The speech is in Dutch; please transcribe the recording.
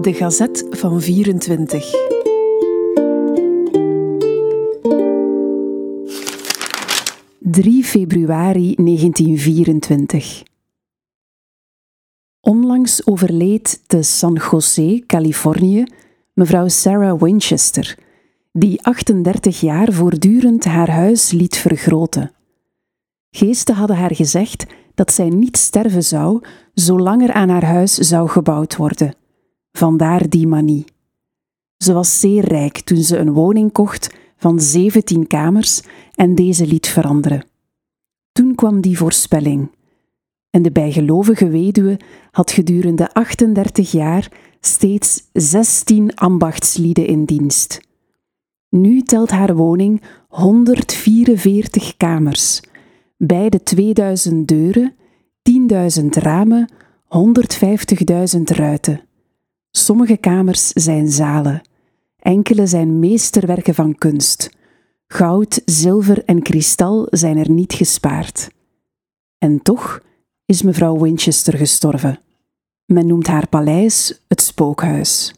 De Gazet van 24. ...3 februari 1924. Onlangs overleed te San José, Californië, mevrouw Sarah Winchester, die 38 jaar voortdurend haar huis liet vergroten. Geesten hadden haar gezegd dat zij niet sterven zou zolang er aan haar huis zou gebouwd worden. Vandaar die manie. Ze was zeer rijk toen ze een woning kocht van 17 kamers en deze liet veranderen. Toen kwam die voorspelling. En de bijgelovige weduwe had gedurende 38 jaar steeds 16 ambachtslieden in dienst. Nu telt haar woning 144 kamers, bij de 2000 deuren, 10.000 ramen, 150.000 ruiten. Sommige kamers zijn zalen, enkele zijn meesterwerken van kunst. Goud, zilver en kristal zijn er niet gespaard. En toch is mevrouw Winchester gestorven. Men noemt haar paleis het spookhuis.